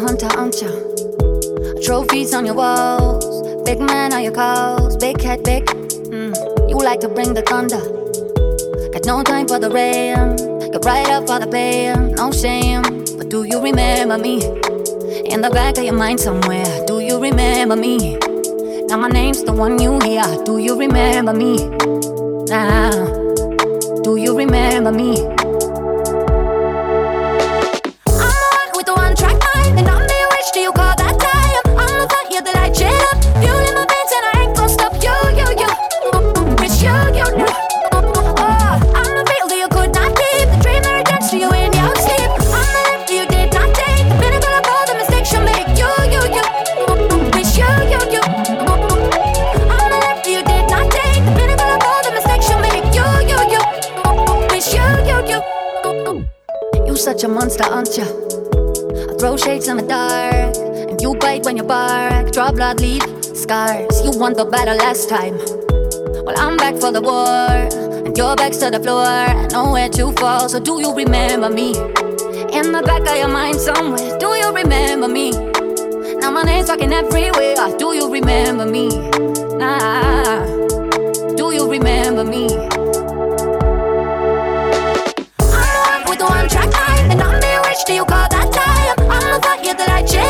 hunter, aren't you? Trophies on your walls, big man on your calls, big head, big. Mm. You like to bring the thunder. Got no time for the rain, Got right up for the pain. no shame. But do you remember me? In the back of your mind somewhere, do you remember me? Now my name's the one you hear. Do you remember me? Now, do you remember me? time. Well, I'm back for the war, and your back's to the floor. nowhere know where to fall, so do you remember me? In the back of your mind somewhere, do you remember me? Now my name's fucking everywhere, do you remember me? Nah, do you remember me? I'm the one with the one track mind, and I'm the witch, do you call that time? I'm the fire that I chase.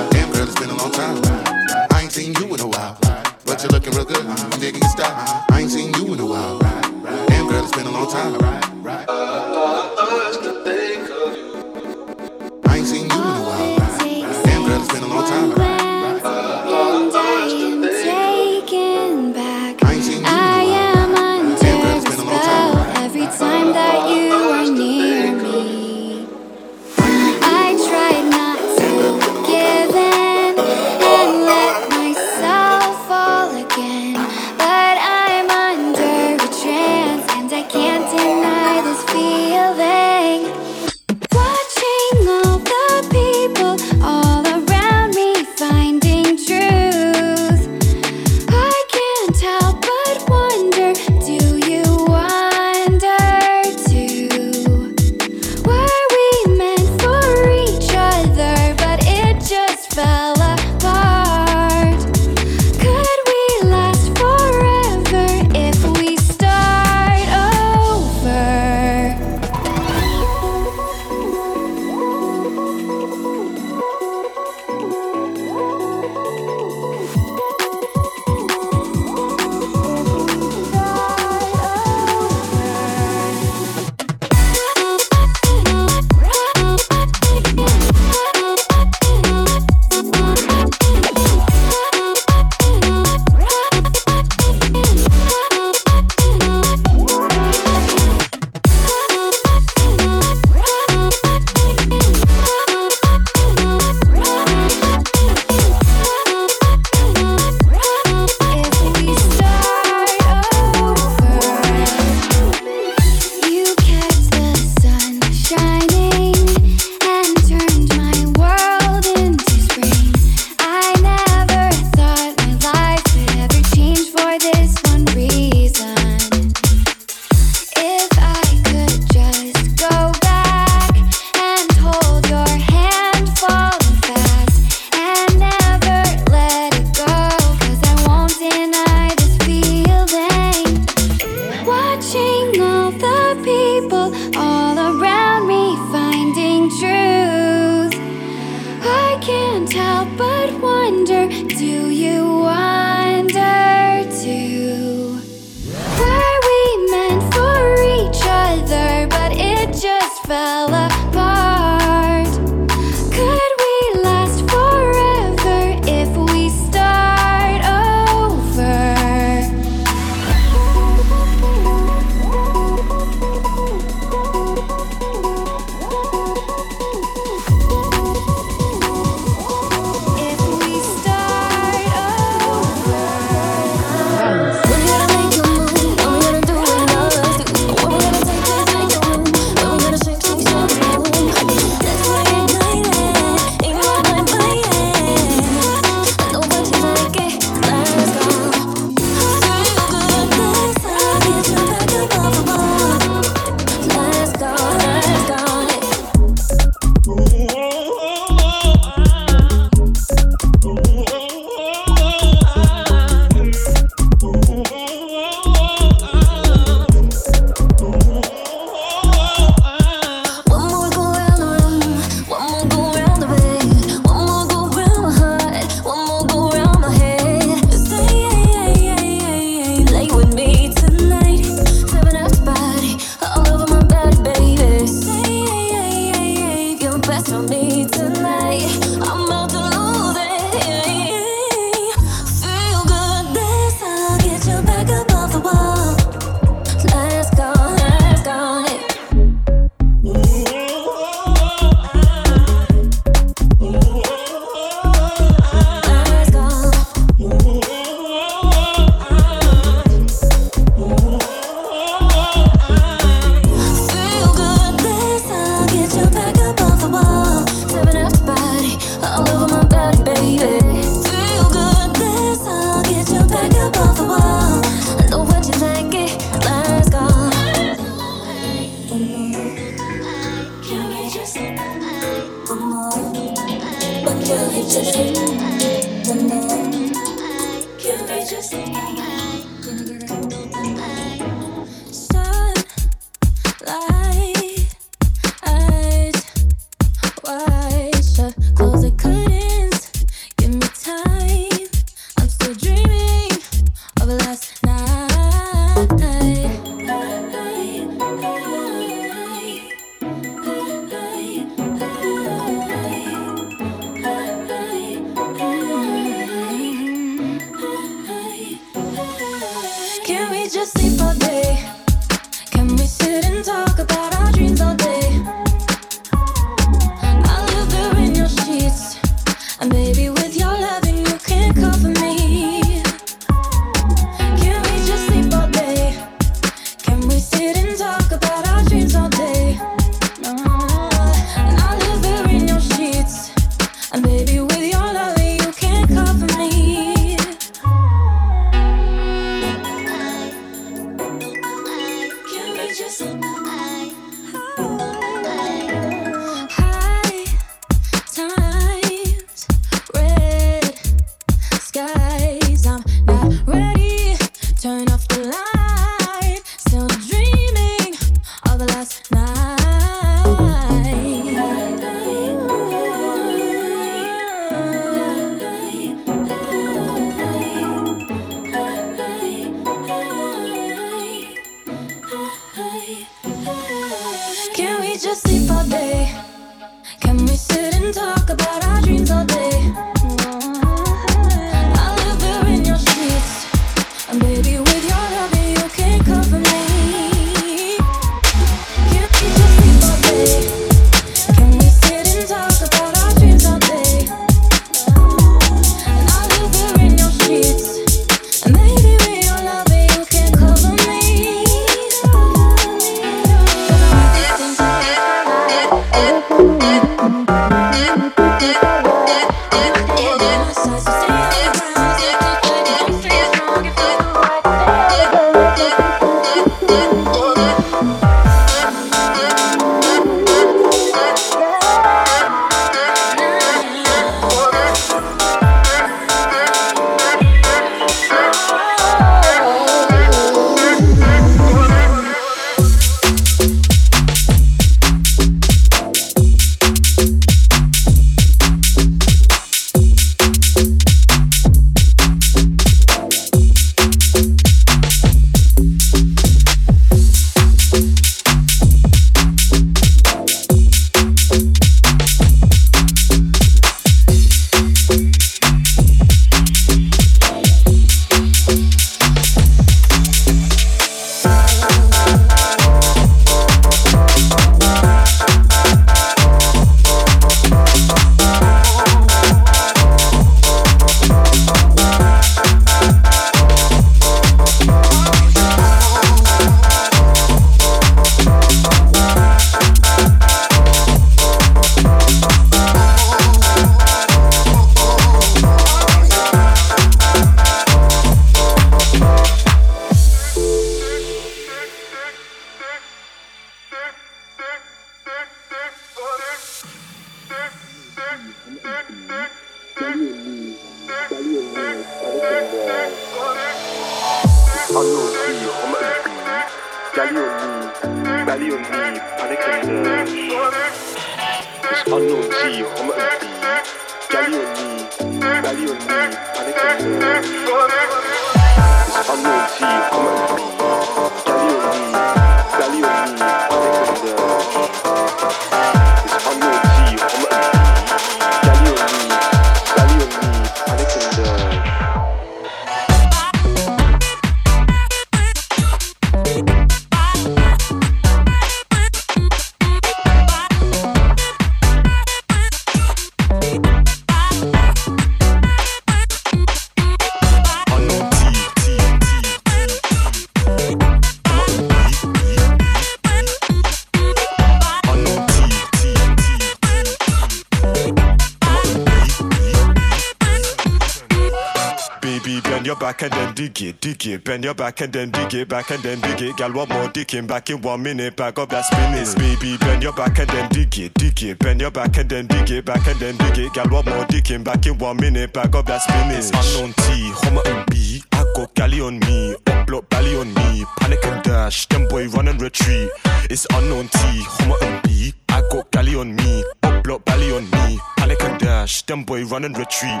Dig it, dig it. Bend your back and then dig it, back and then dig it. Gal, one more digging back in one minute. Back up that spinning. Baby, bend your back and then dig it, dig it. Bend your back and then dig it, back and then dig it. Gal, one more digging back in one minute. Back up that spinning. Unknown T, Homerton B. I got galley on me, upload belly on me, panic and dash, them boy run and retreat. It's unknown T, Homerton B. I got galley on me, upload belly on me, panic and dash, them boy run and retreat.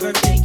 Never think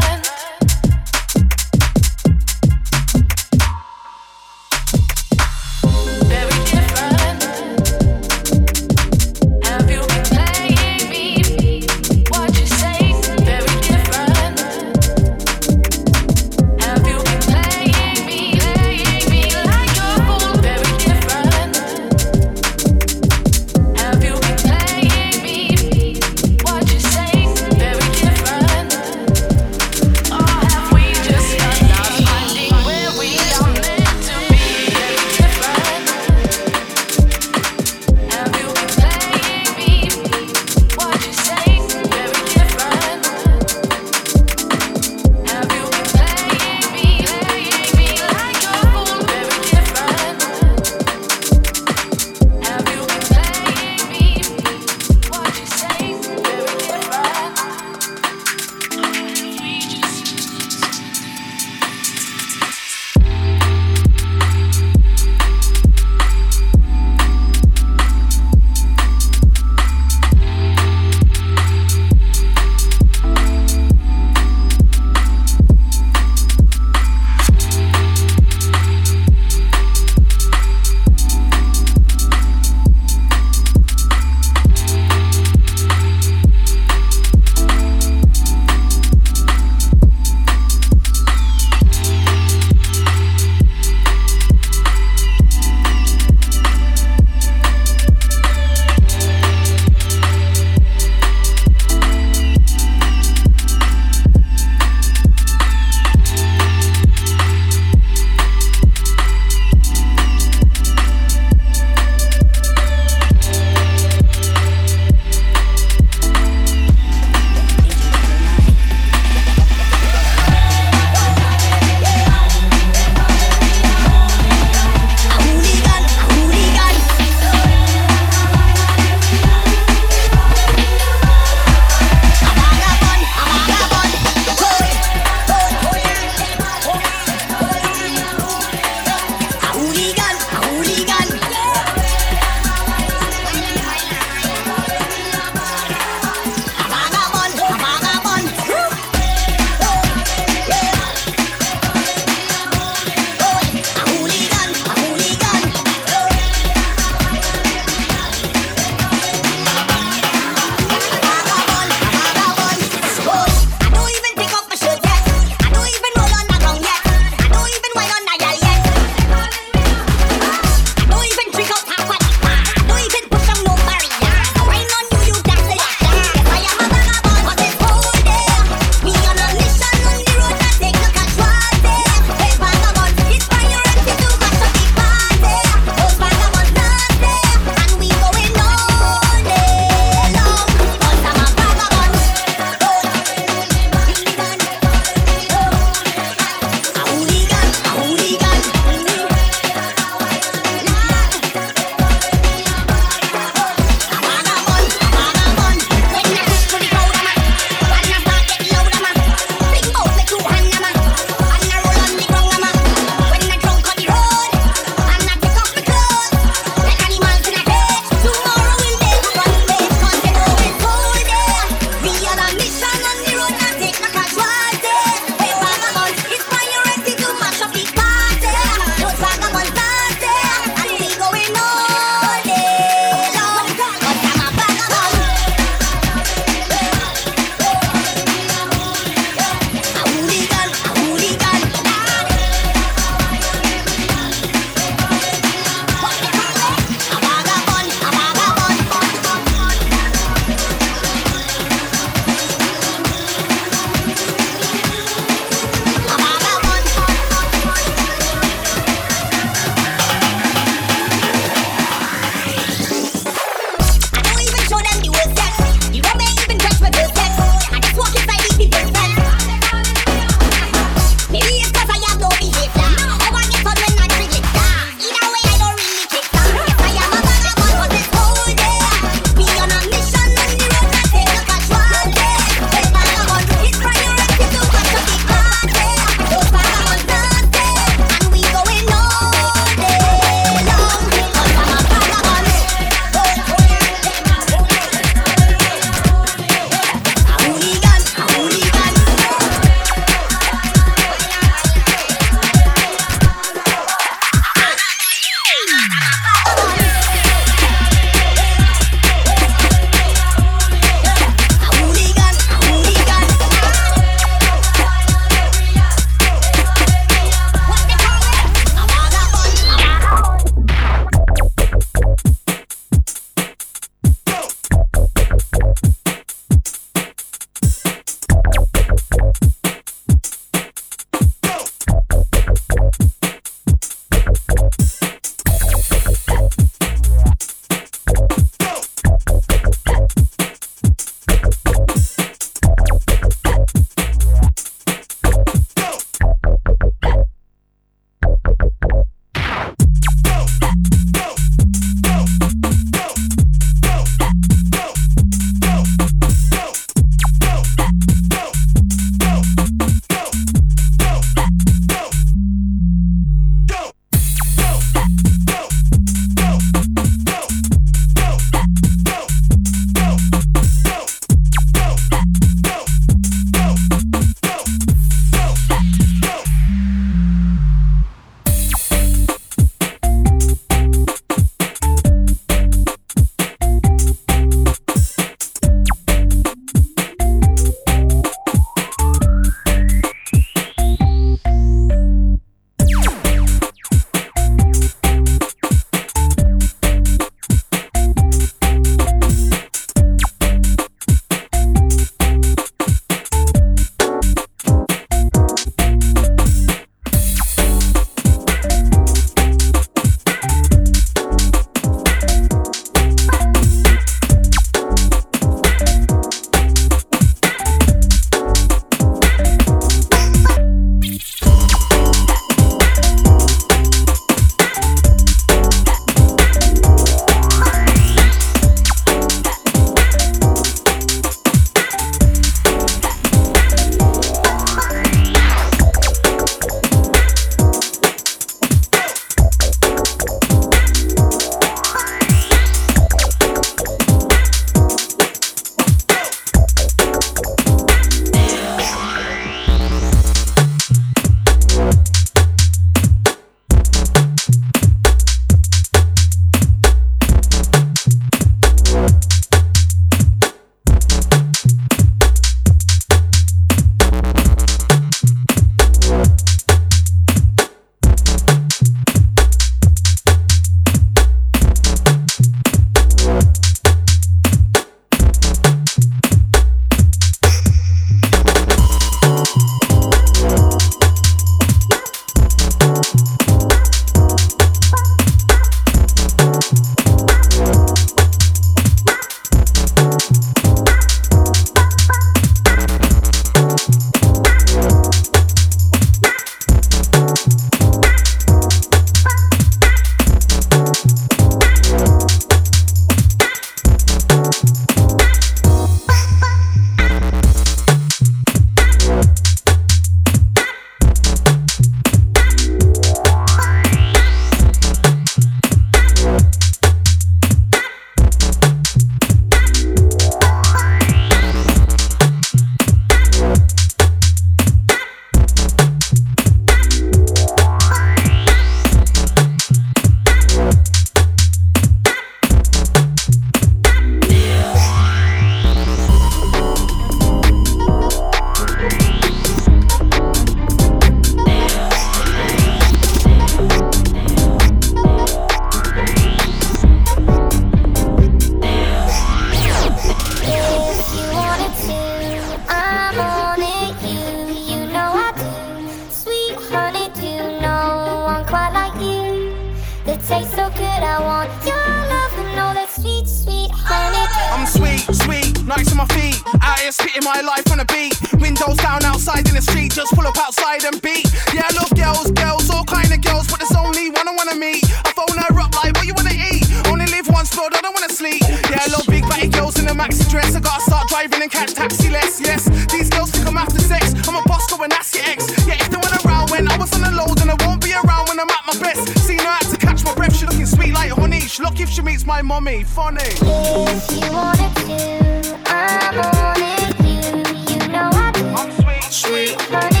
nice on my feet. Out here spitting my life on a beat. Windows down outside in the street, just pull up outside and beat. Yeah, I love girls, girls, all kind of girls, but there's only one I wanna meet. I phone her up like, what you wanna eat? Only live once, Lord, I don't wanna sleep. Yeah, I love big fatty girls in a maxi dress. I gotta start driving and catch taxi less. Yes, these girls think I'm after sex. I'm a boss, go and ask your ex. Yeah, if they went around when I was on the load, and I won't be around when I'm at my best. Seen her out to catch my breath. She looking sweet like lucky if she meets my mommy. Funny. If you wanted to, I'm on it. You, you know I do. I'm sweet, sweet, Honey,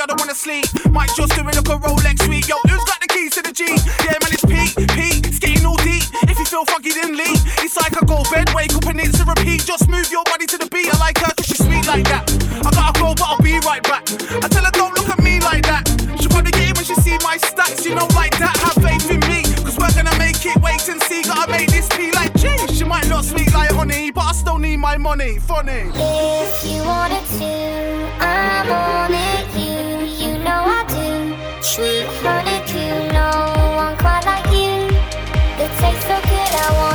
I don't wanna sleep. Might just do it like a Rolex week. Yo, who's got the keys to the G? Yeah, man, it's Pete, Pete. It's getting all deep. If you feel foggy, then leave. It's like I go bed, wake up and it's a repeat. Just move your body to the beat. I like her cause she's sweet like that. I gotta go, but I'll be right back. I tell her, don't look at me like that. She'll probably get it when she see my stats. You know, like that. Have faith in me, cause we're gonna make it. Wait and see. Gotta make this be like G. She might not speak like honey, but I still need my money. Funny. If you wanted to, I'm on it. You, Sweet honey, you know I'm quite like you. It tastes so good, I want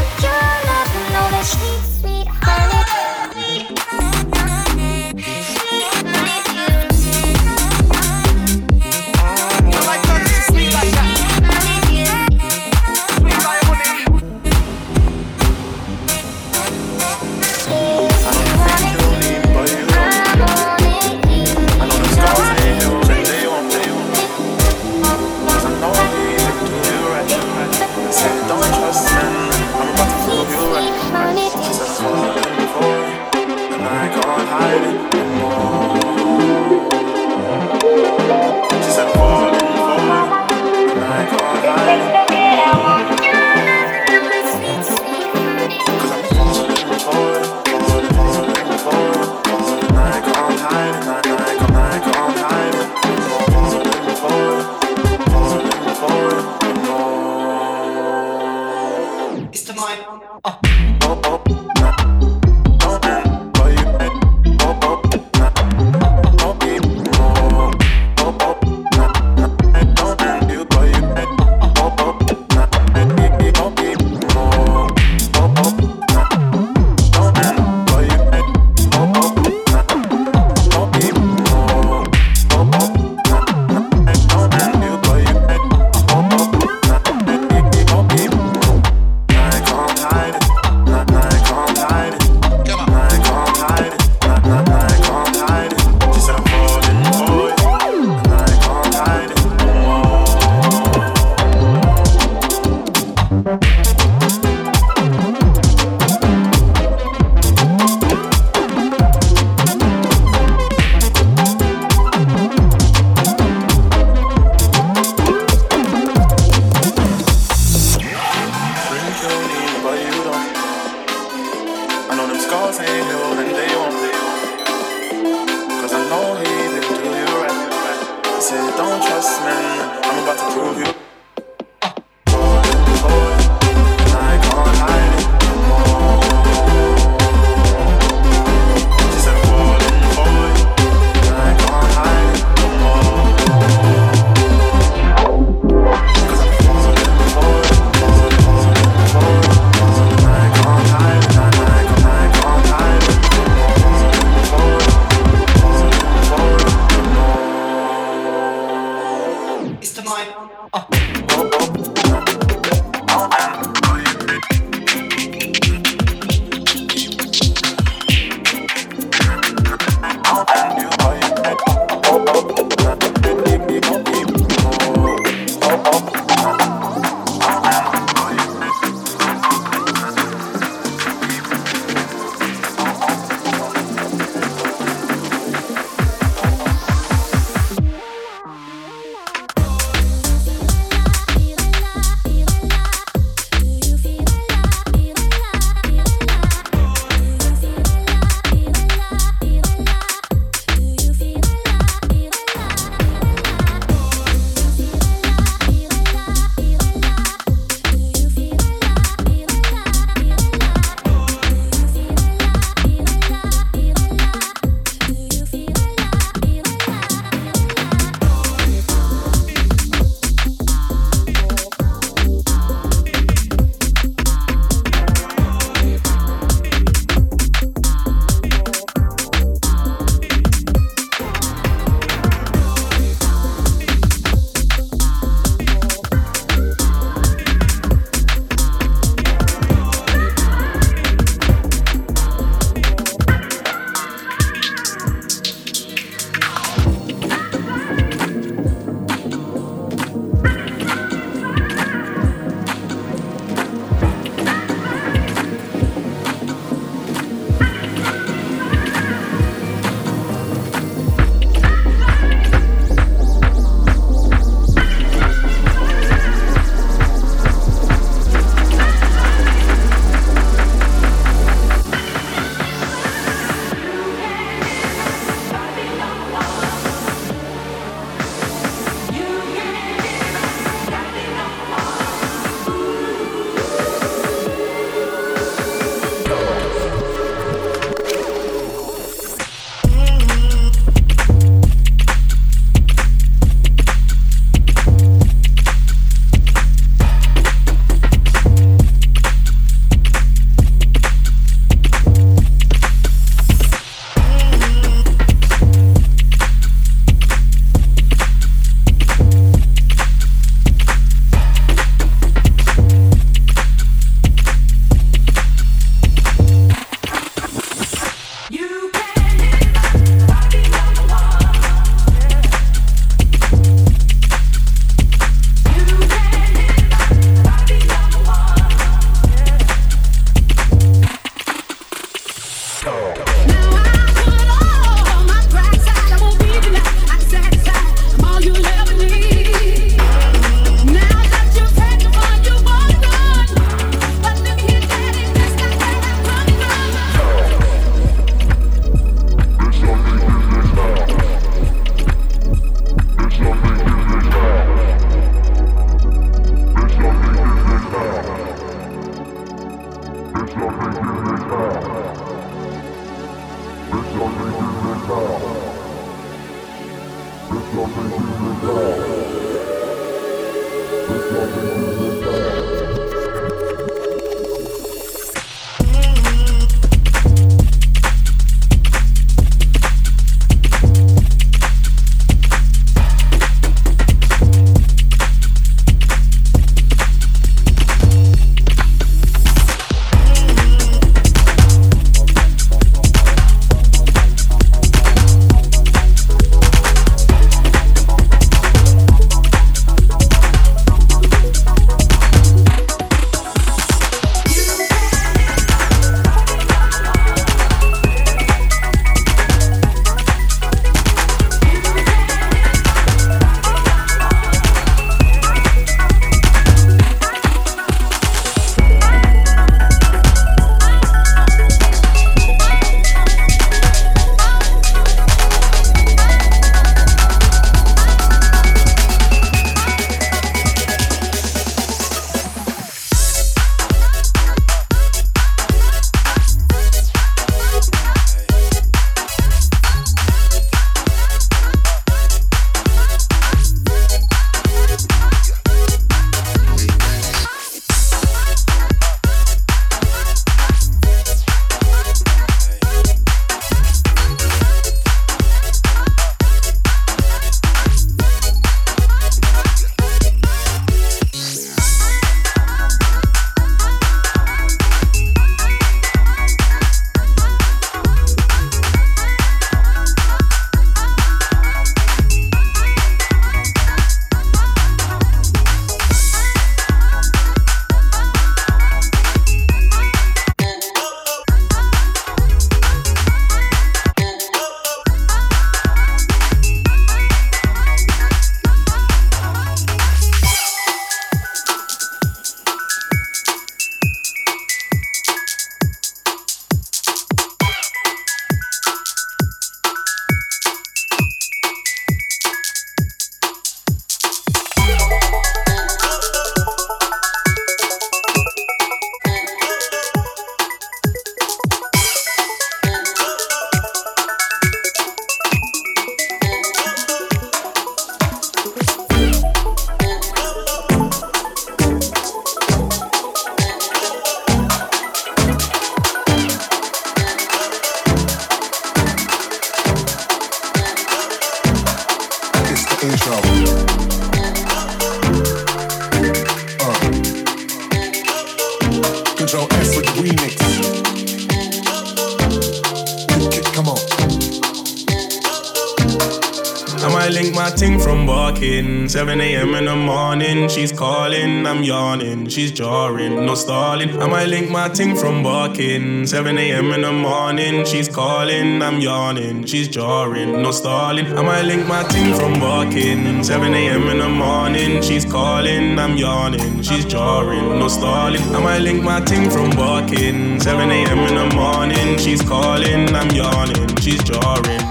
my ting from barking. 7 a.m. in the morning, she's calling. I'm yawning, she's jarring, no stalling. I might link my ting from barking. 7 a.m. in the morning, she's calling. I'm yawning, she's jarring, no stalling. I might link my ting from barking. 7 a.m. in the morning, she's calling. I'm yawning, she's jarring.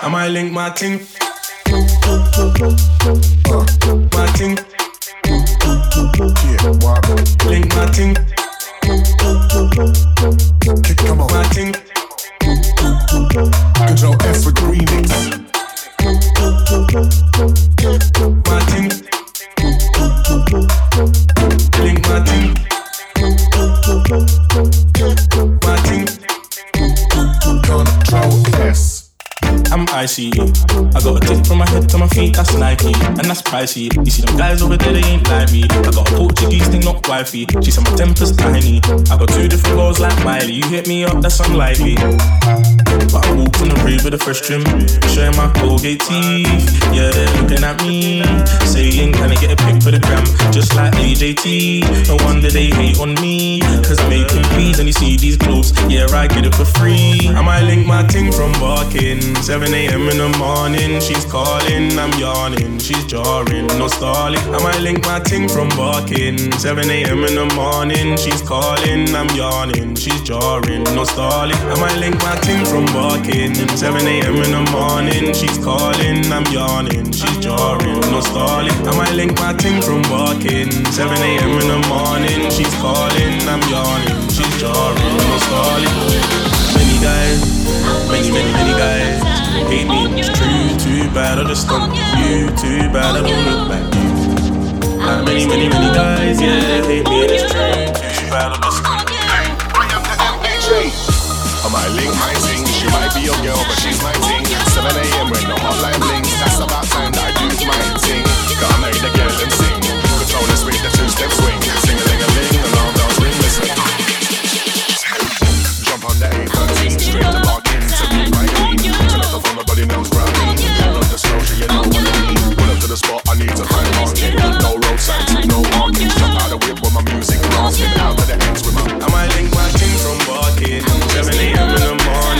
I might link my ting. Pricey. You see them guys over there, they ain't like me. I got a Portuguese thing, not wifey. She said my temper's tiny. I got two different roles like Miley. You hit me up, that's unlikely. But I walk on the rave with a fresh trim, showing my Colgate teeth. Yeah, they're looking at me, saying, Can I get a pic for the gram? Just like AJT. No wonder they hate on me, cause I'm making beats and you see these clothes. Yeah, I get it for free. I might link my ting from barking. 7 a.m. in the morning, she's calling, I'm yawning, she's jarring, no stalling. I might link my ting from barking. 7 a.m. in the morning, she's calling, I'm yawning, she's jarring, no stalling. I might link my ting from barking. 7 a.m. in the morning, she's calling, I'm yawning, she's jarring, no stalling. I might link my ting from barking. 7 a.m. in the morning, she's calling, I'm yawning, she's jarring, no stalling. Many guys, let Hate me, it's true, too bad I just don't. you. Too bad I don't look back. Like many, many, many guys, yeah, hate me, and it's true, too bad I just I might link my ting, she might be your girl, but she's my ting. 7 a.m. when the hotline blinks, that's about time that I do my ting. Gotta marry the girl and sing, control the speed, the two-step swing. it with my music blasting out to the ends with my. And my lingua king from Barking, 7 a.m. in the morning.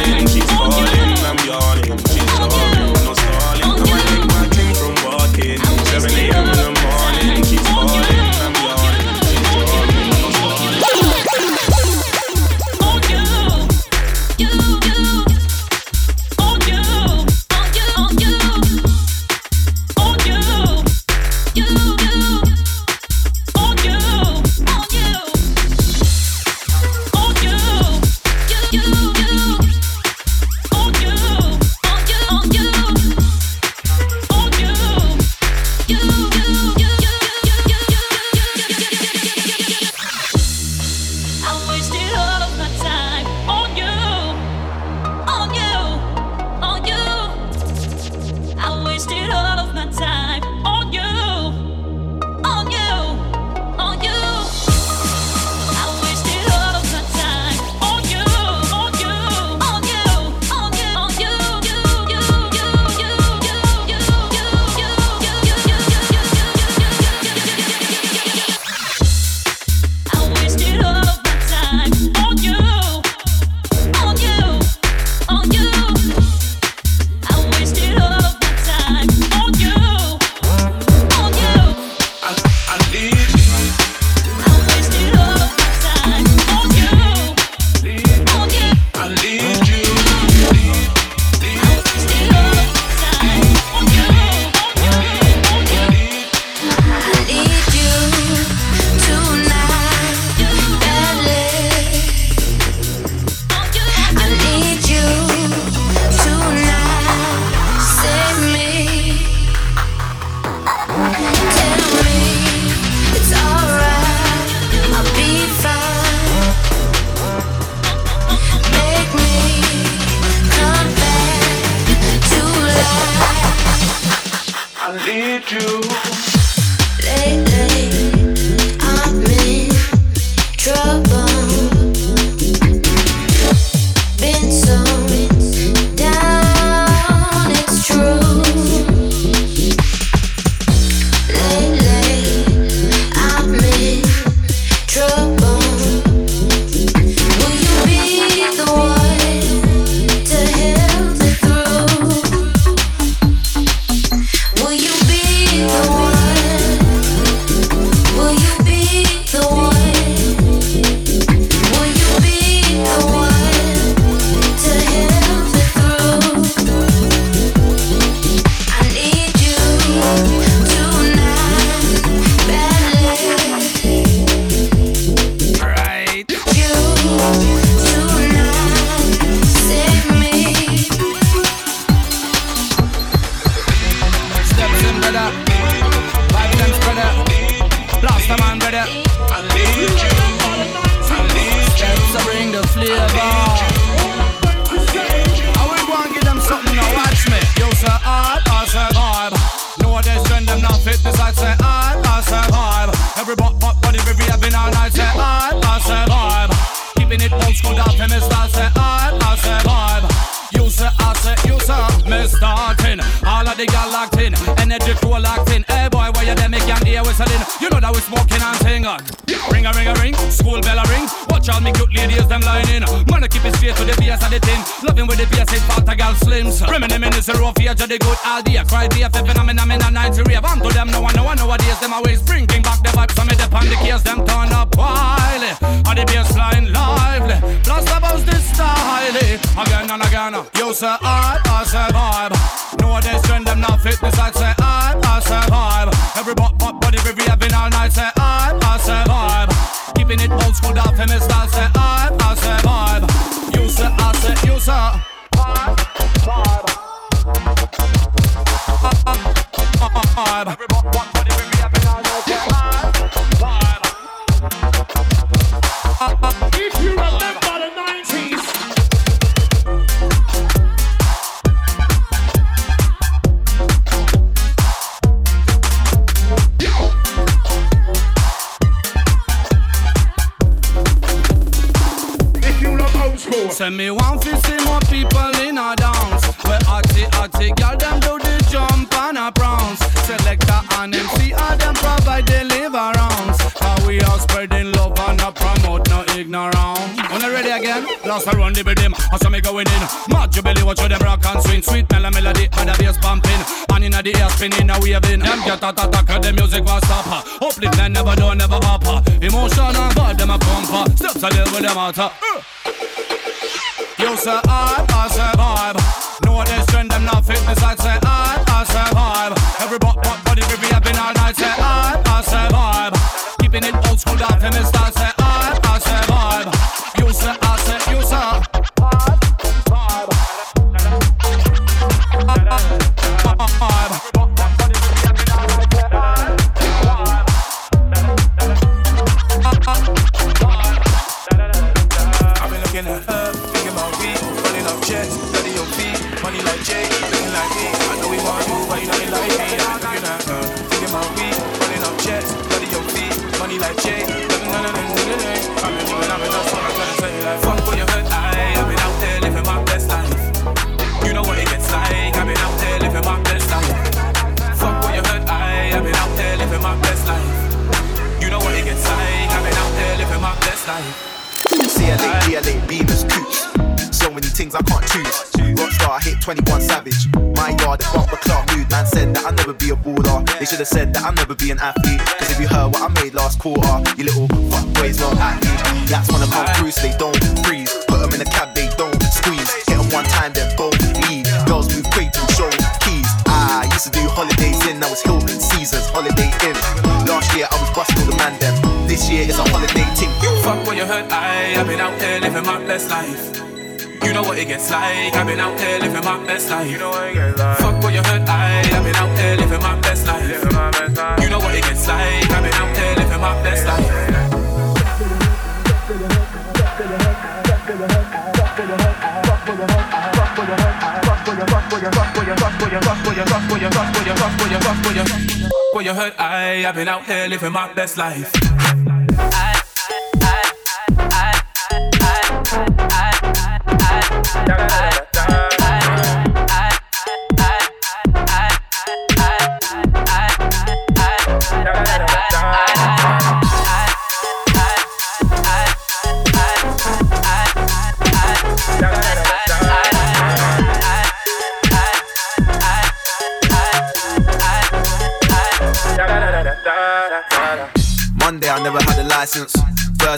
fuck where you, fuck where you, where you hurt. I, I've been out here living my best life.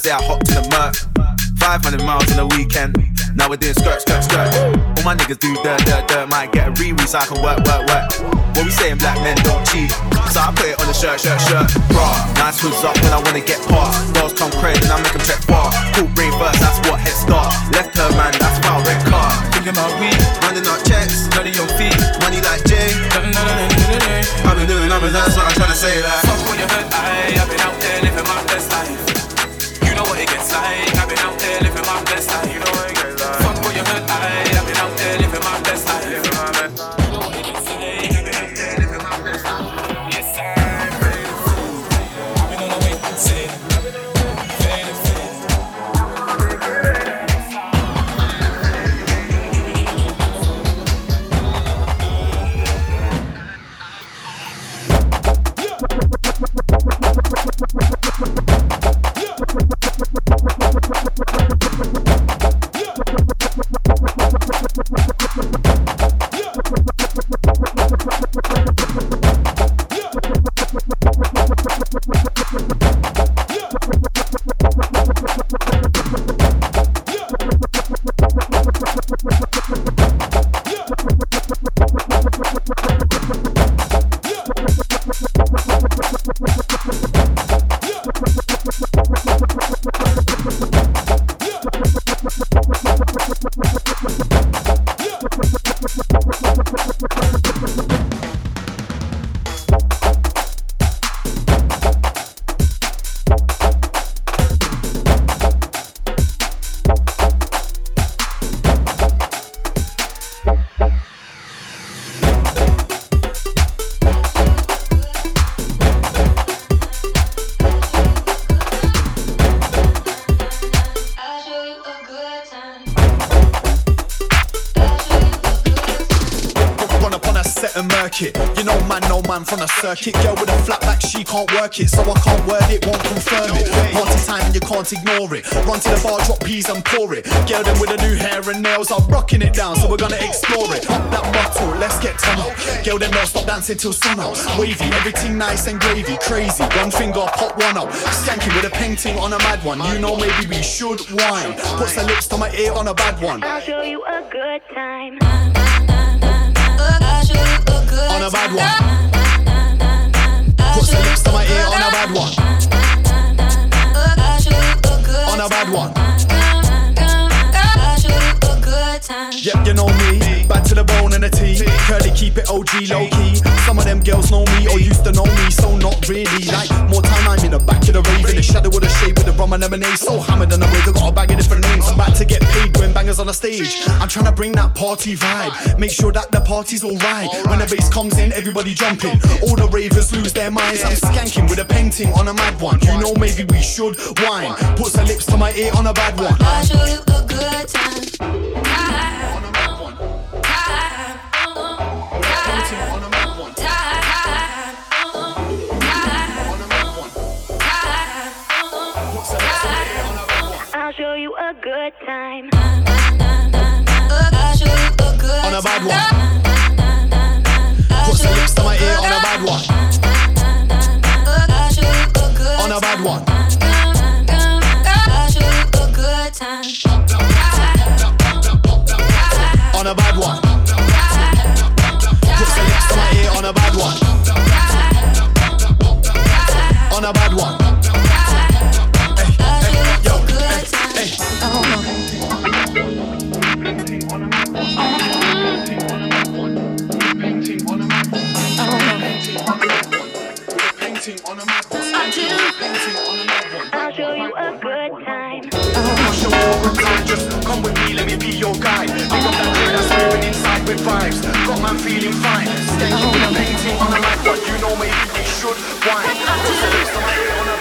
First day I hopped in the Merc. 500 miles in a weekend. Now we're doing skirt, skirt, skirt. All my niggas do dirt, dirt, dirt. Might get a re recycle, work, work, work. What we saying, black men don't cheat. So I put it on the shirt, shirt, shirt. Bra, nice hoods up when I wanna get part. Girls come crazy and I make them check bar. Cool brain burst, that's what head start. Left her man, that's foul red car. Thinking my weed, running out checks, dirty your feet, money like Jay. I've been doing numbers, that's what I'm trying to say. Like. Fuck what you heard, I, I've been out there living my best life it gets like I've been out there living my best life, you know from the circuit. Girl with a flat back, she can't work it, so I can't word it, won't confirm it. Party time and you can't ignore it. Run to the bar, drop peas and pour it. Girl, them with the new hair and nails I'm rocking it down, so we're gonna explore it. Up that bottle, let's get turn up. Girl, them don't stop dancing till sun up. Wavy, everything nice and gravy, crazy. One finger, pop one up. Skanky with a painting on a mad one. You know, maybe we should wine. Puts her lips to my ear on a bad one. I'll show you a good time. On a bad one. Puts her lips to my ear on a bad one. On a bad one. Yeah, you know me. Back to the bone and the T. Curly keep it OG low key. Some of them girls know me or used to know me, so not really. Like more time I'm in the back of the rave in the shadow of the shade with the rum and lemonade. So hammered on the way, they got a bag of different names. I'm about to get paid when bangers on the stage. I'm trying to bring that party vibe. Make sure that the party's alright. When the bass comes in, everybody jumping. All the ravers lose their minds. I'm skanking with a painting on a mad one. You know maybe we should wine. Puts her lips to my ear on a bad one. I'll show you a good time. A I'll show you a good time. I'll show you a good time, just come with me, let me be your guide. Pick up that crew that's moving inside with vibes. Got man feeling fine. Skanking with a painting on a mad one. You know maybe we should wine. Puts the lips to on a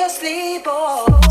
your sleep. Oh.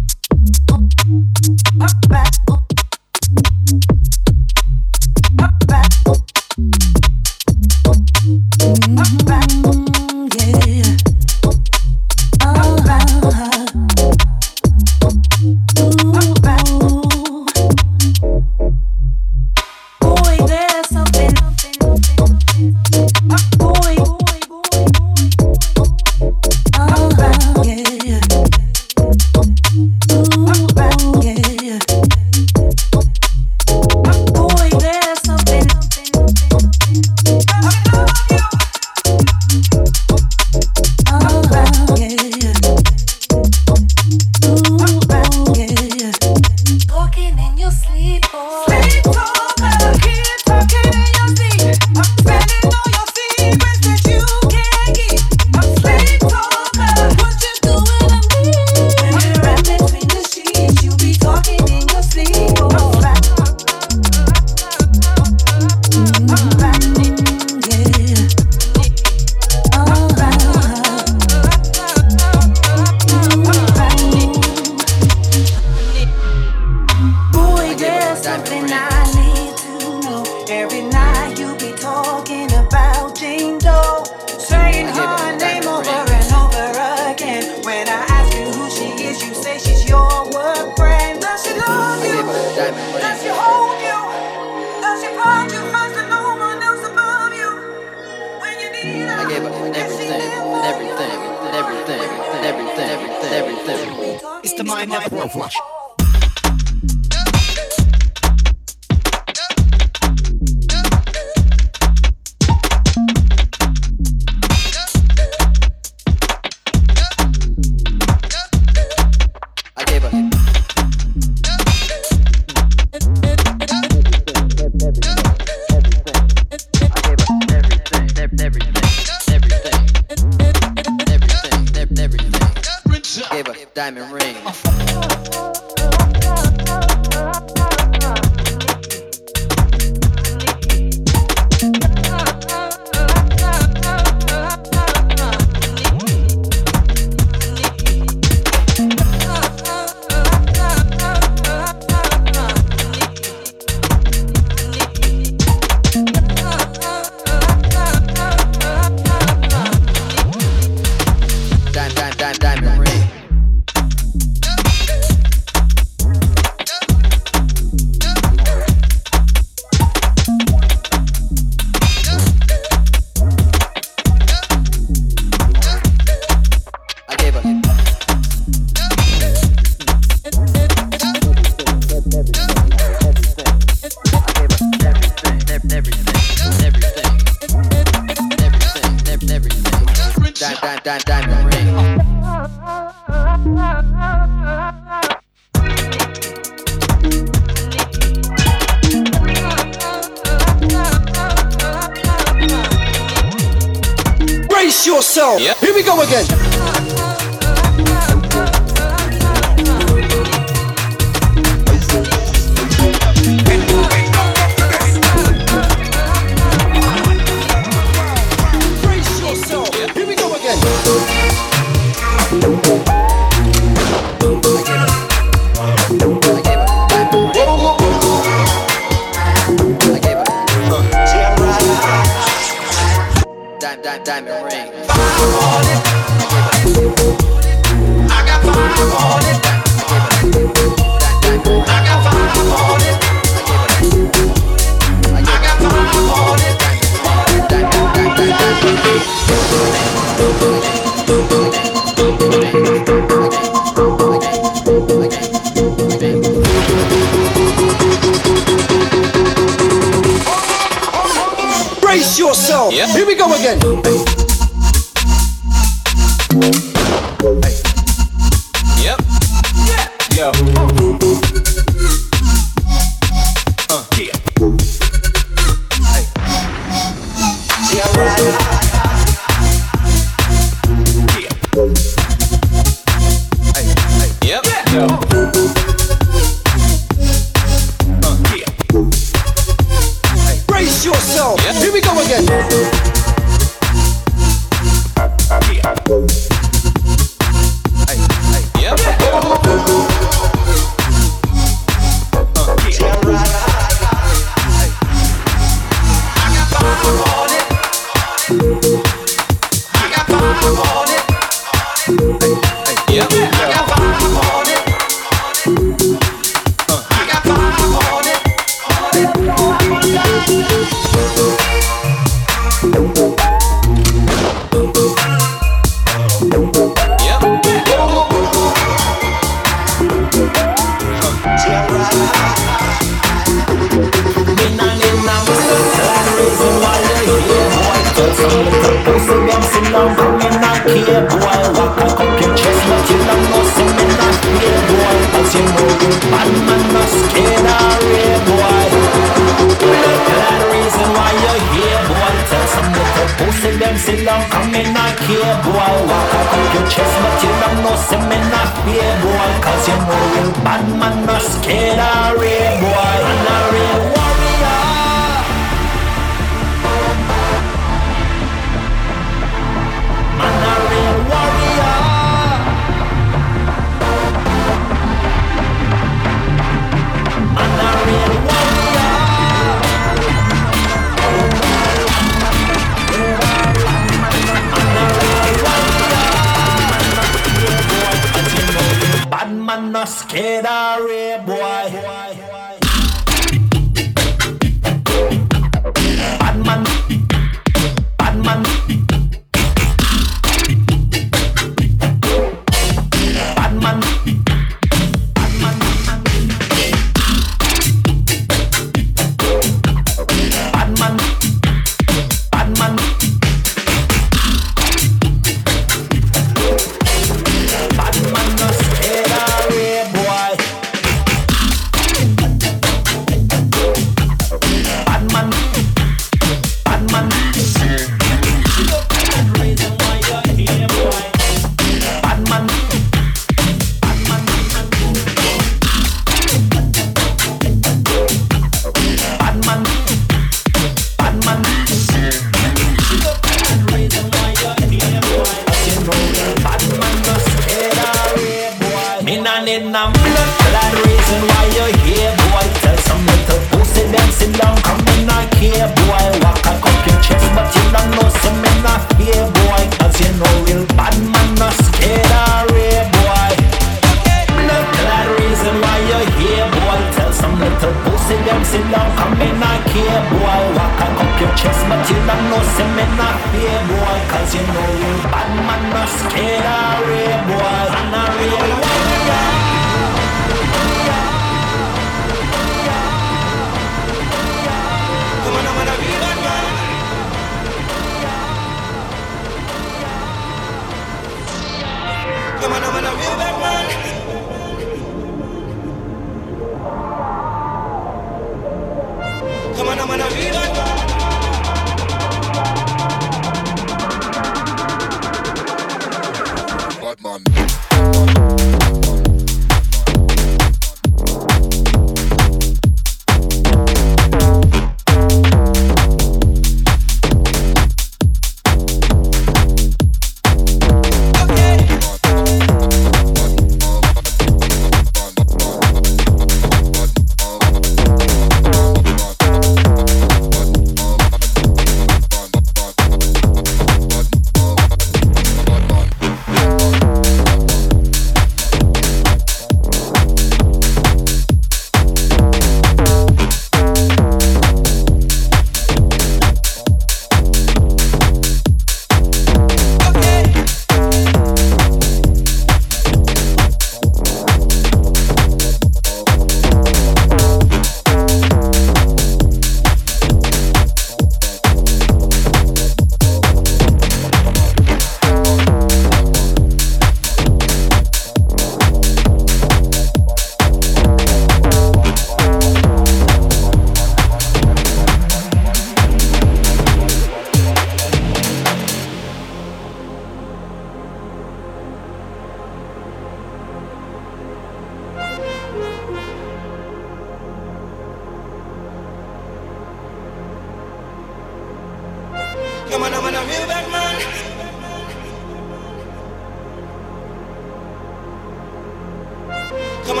Come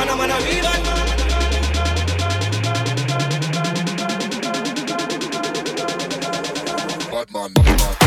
on,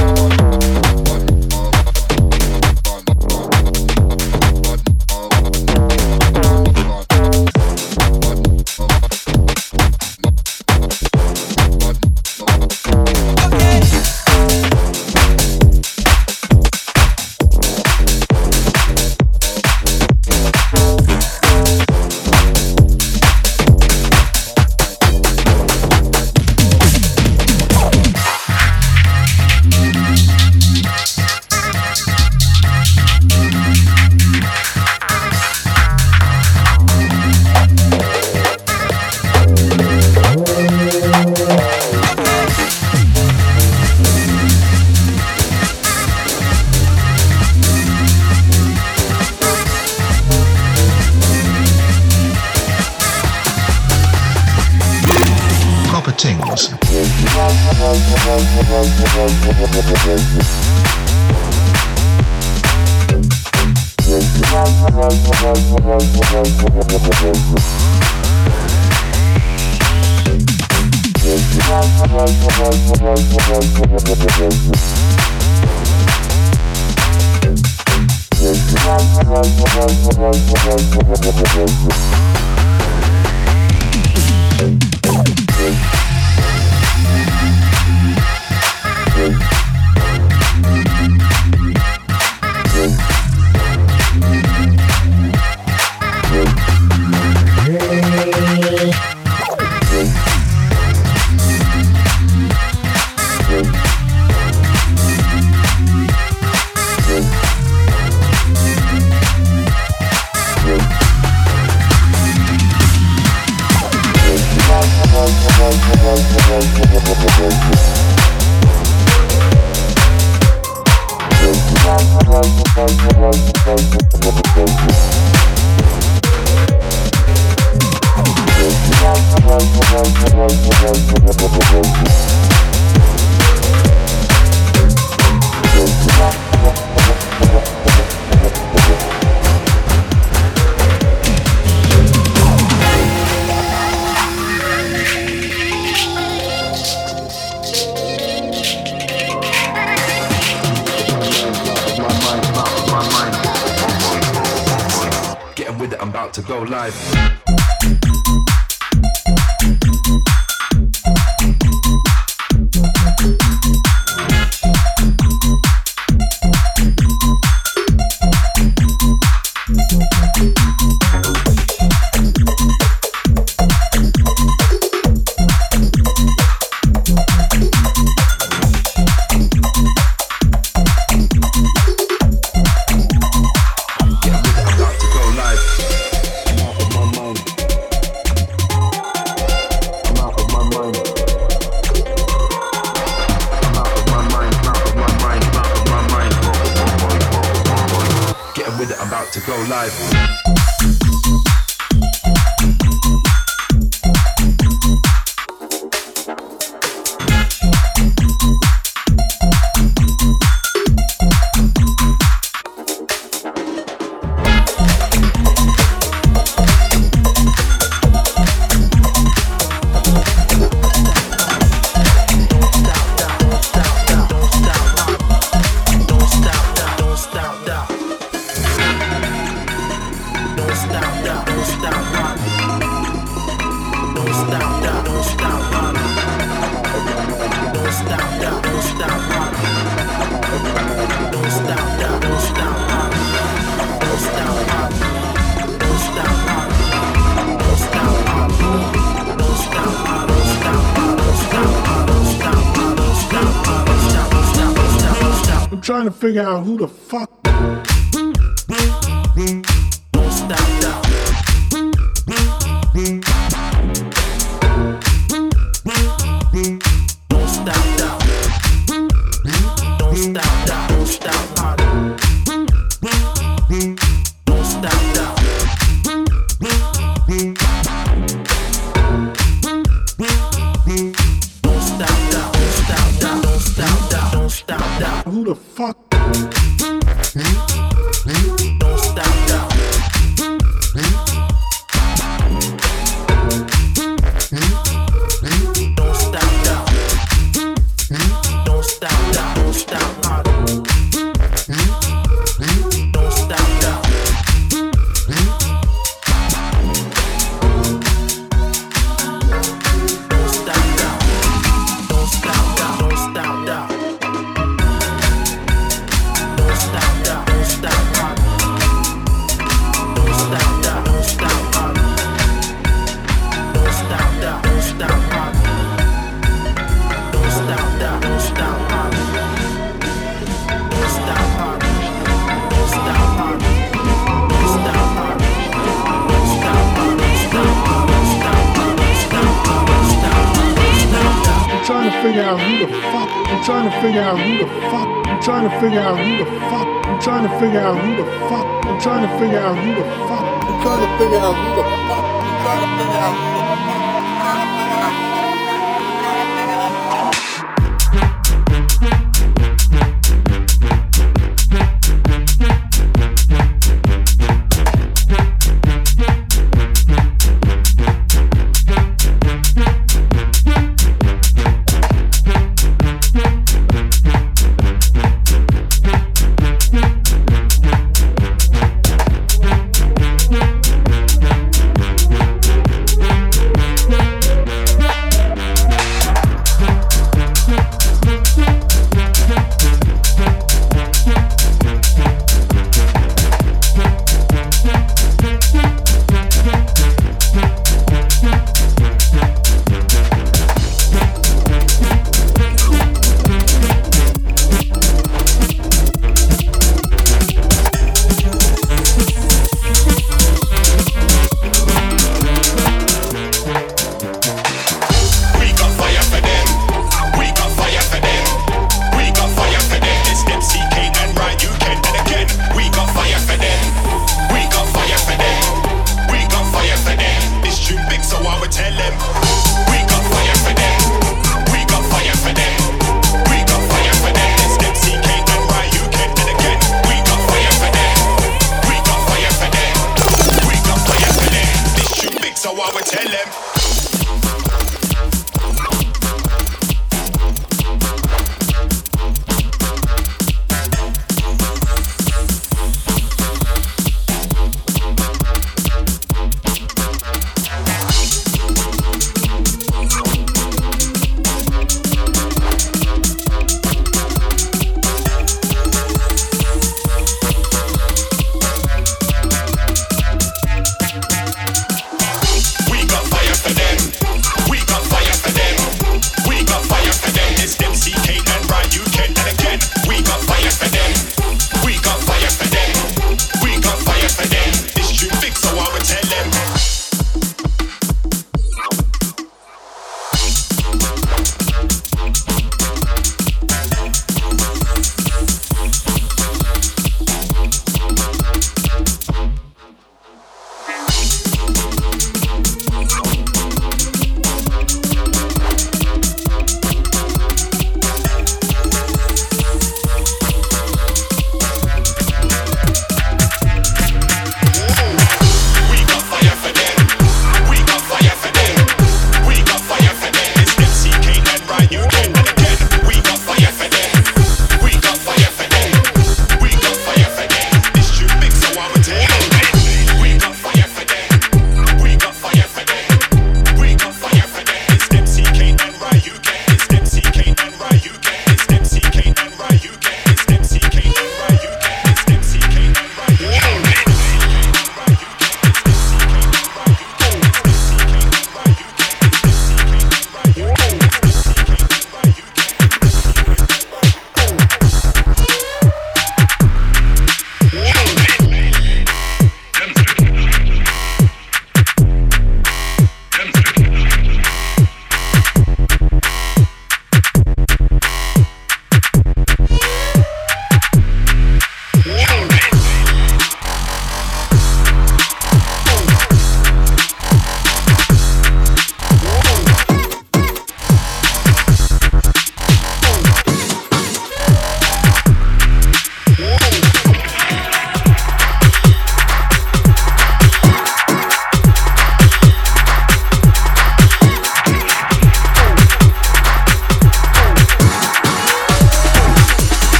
figure out who the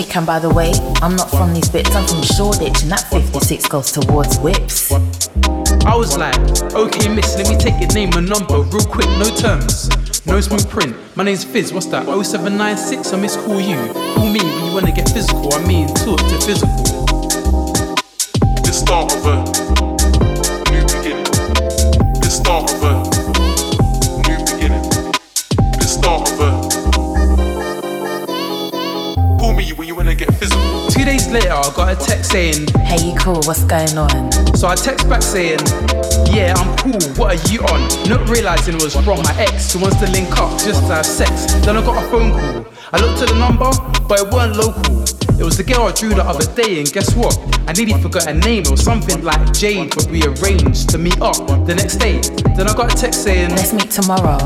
not any chicken, by the way. I'm not from these bits. I'm from Shoreditch, and that 56 goes towards whips. I was like, okay, miss, let me take your name and number real quick, no terms. No smooth print. My name's Fizz, what's that? 0796, I miss call you. Call me when you wanna get physical, I mean talk to physical. The start of a got a text saying, Hey, you cool, what's going on? So I text back saying, Yeah, I'm cool, what are you on? Not realizing it was from my ex who wants to link up just to have sex. Then I got a phone call. I looked at the number, but it weren't local. It was the girl I drew the other day, and guess what? I nearly forgot her name. It was something like Jade, but we arranged to meet up the next day. Then I got a text saying, Let's meet tomorrow.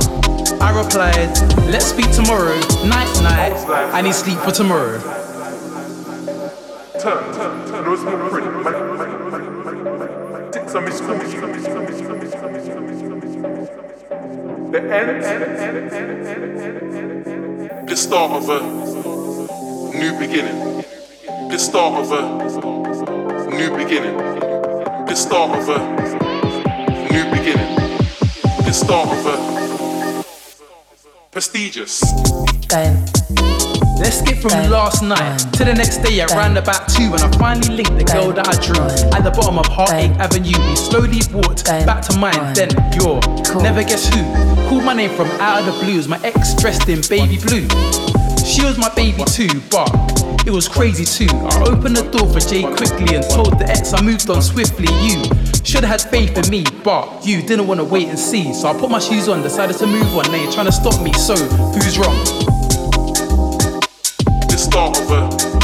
I replied, Let's speak tomorrow. Night, night. I need sleep for tomorrow. The start of a new beginning. The start of a new beginning. The start of a new beginning. The start of a prestigious. Going. Let's skip from last night to the next day at round about two when I finally linked the girl that I drew at the bottom of Heartache Avenue. We slowly walked back to mine, then you're never guess who called my name from out of the blues. My ex dressed in baby blue. She was my baby too, but it was crazy too. I opened the door for Jay quickly and told the ex I moved on swiftly. You should have had faith in me, but you didn't want to wait and see. So I put my shoes on, decided to move on. Now you're trying to stop me, so who's wrong? A